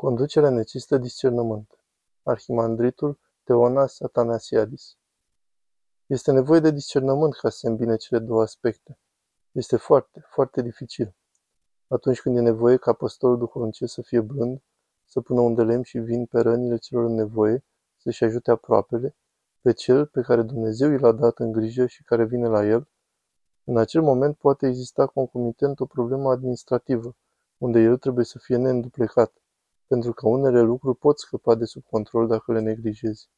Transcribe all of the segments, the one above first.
Conducerea necesită discernământ. Arhimandritul Teonas Atanasiadis Este nevoie de discernământ ca să se îmbine cele două aspecte. Este foarte, foarte dificil. Atunci când e nevoie ca păstorul duhovnicesc să fie blând, să pună un de lemn și vin pe rănile celor în nevoie, să-și ajute aproapele, pe cel pe care Dumnezeu i l-a dat în grijă și care vine la el, în acel moment poate exista concomitent o problemă administrativă, unde el trebuie să fie neînduplecat, pentru că unele lucruri pot scăpa de sub control dacă le neglijezi.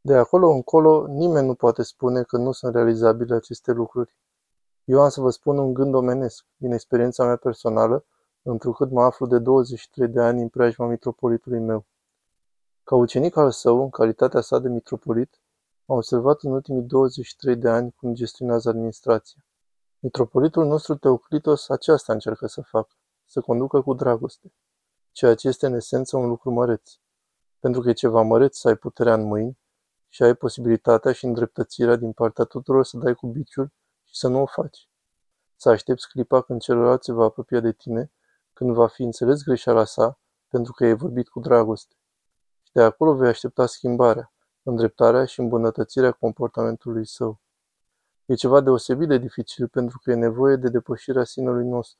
De acolo încolo, nimeni nu poate spune că nu sunt realizabile aceste lucruri. Eu am să vă spun un gând omenesc, din experiența mea personală, întrucât mă aflu de 23 de ani în preajma mitropolitului meu. Ca ucenic al său, în calitatea sa de mitropolit, am observat în ultimii 23 de ani cum gestionează administrația. Mitropolitul nostru Teoclitos aceasta încearcă să facă, să conducă cu dragoste ceea ce este în esență un lucru măreț. Pentru că e ceva măreț să ai puterea în mâini și ai posibilitatea și îndreptățirea din partea tuturor să dai cu biciul și să nu o faci. Să aștepți clipa când celălalt se va apropia de tine, când va fi înțeles greșeala sa, pentru că ai vorbit cu dragoste. Și de acolo vei aștepta schimbarea, îndreptarea și îmbunătățirea comportamentului său. E ceva deosebit de dificil pentru că e nevoie de depășirea sinelui nostru.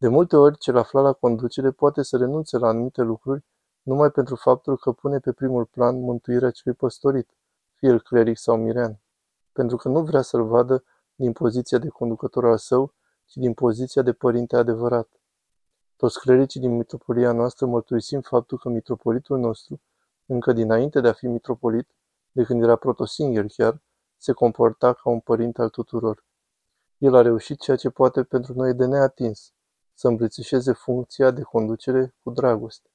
De multe ori, cel aflat la conducere poate să renunțe la anumite lucruri numai pentru faptul că pune pe primul plan mântuirea celui păstorit, fie el cleric sau mirean, pentru că nu vrea să-l vadă din poziția de conducător al său, ci din poziția de părinte adevărat. Toți clericii din mitropolia noastră mărturisim faptul că mitropolitul nostru, încă dinainte de a fi mitropolit, de când era protosingher chiar, se comporta ca un părinte al tuturor. El a reușit ceea ce poate pentru noi de neatins, să îmbrățișeze funcția de conducere cu dragoste.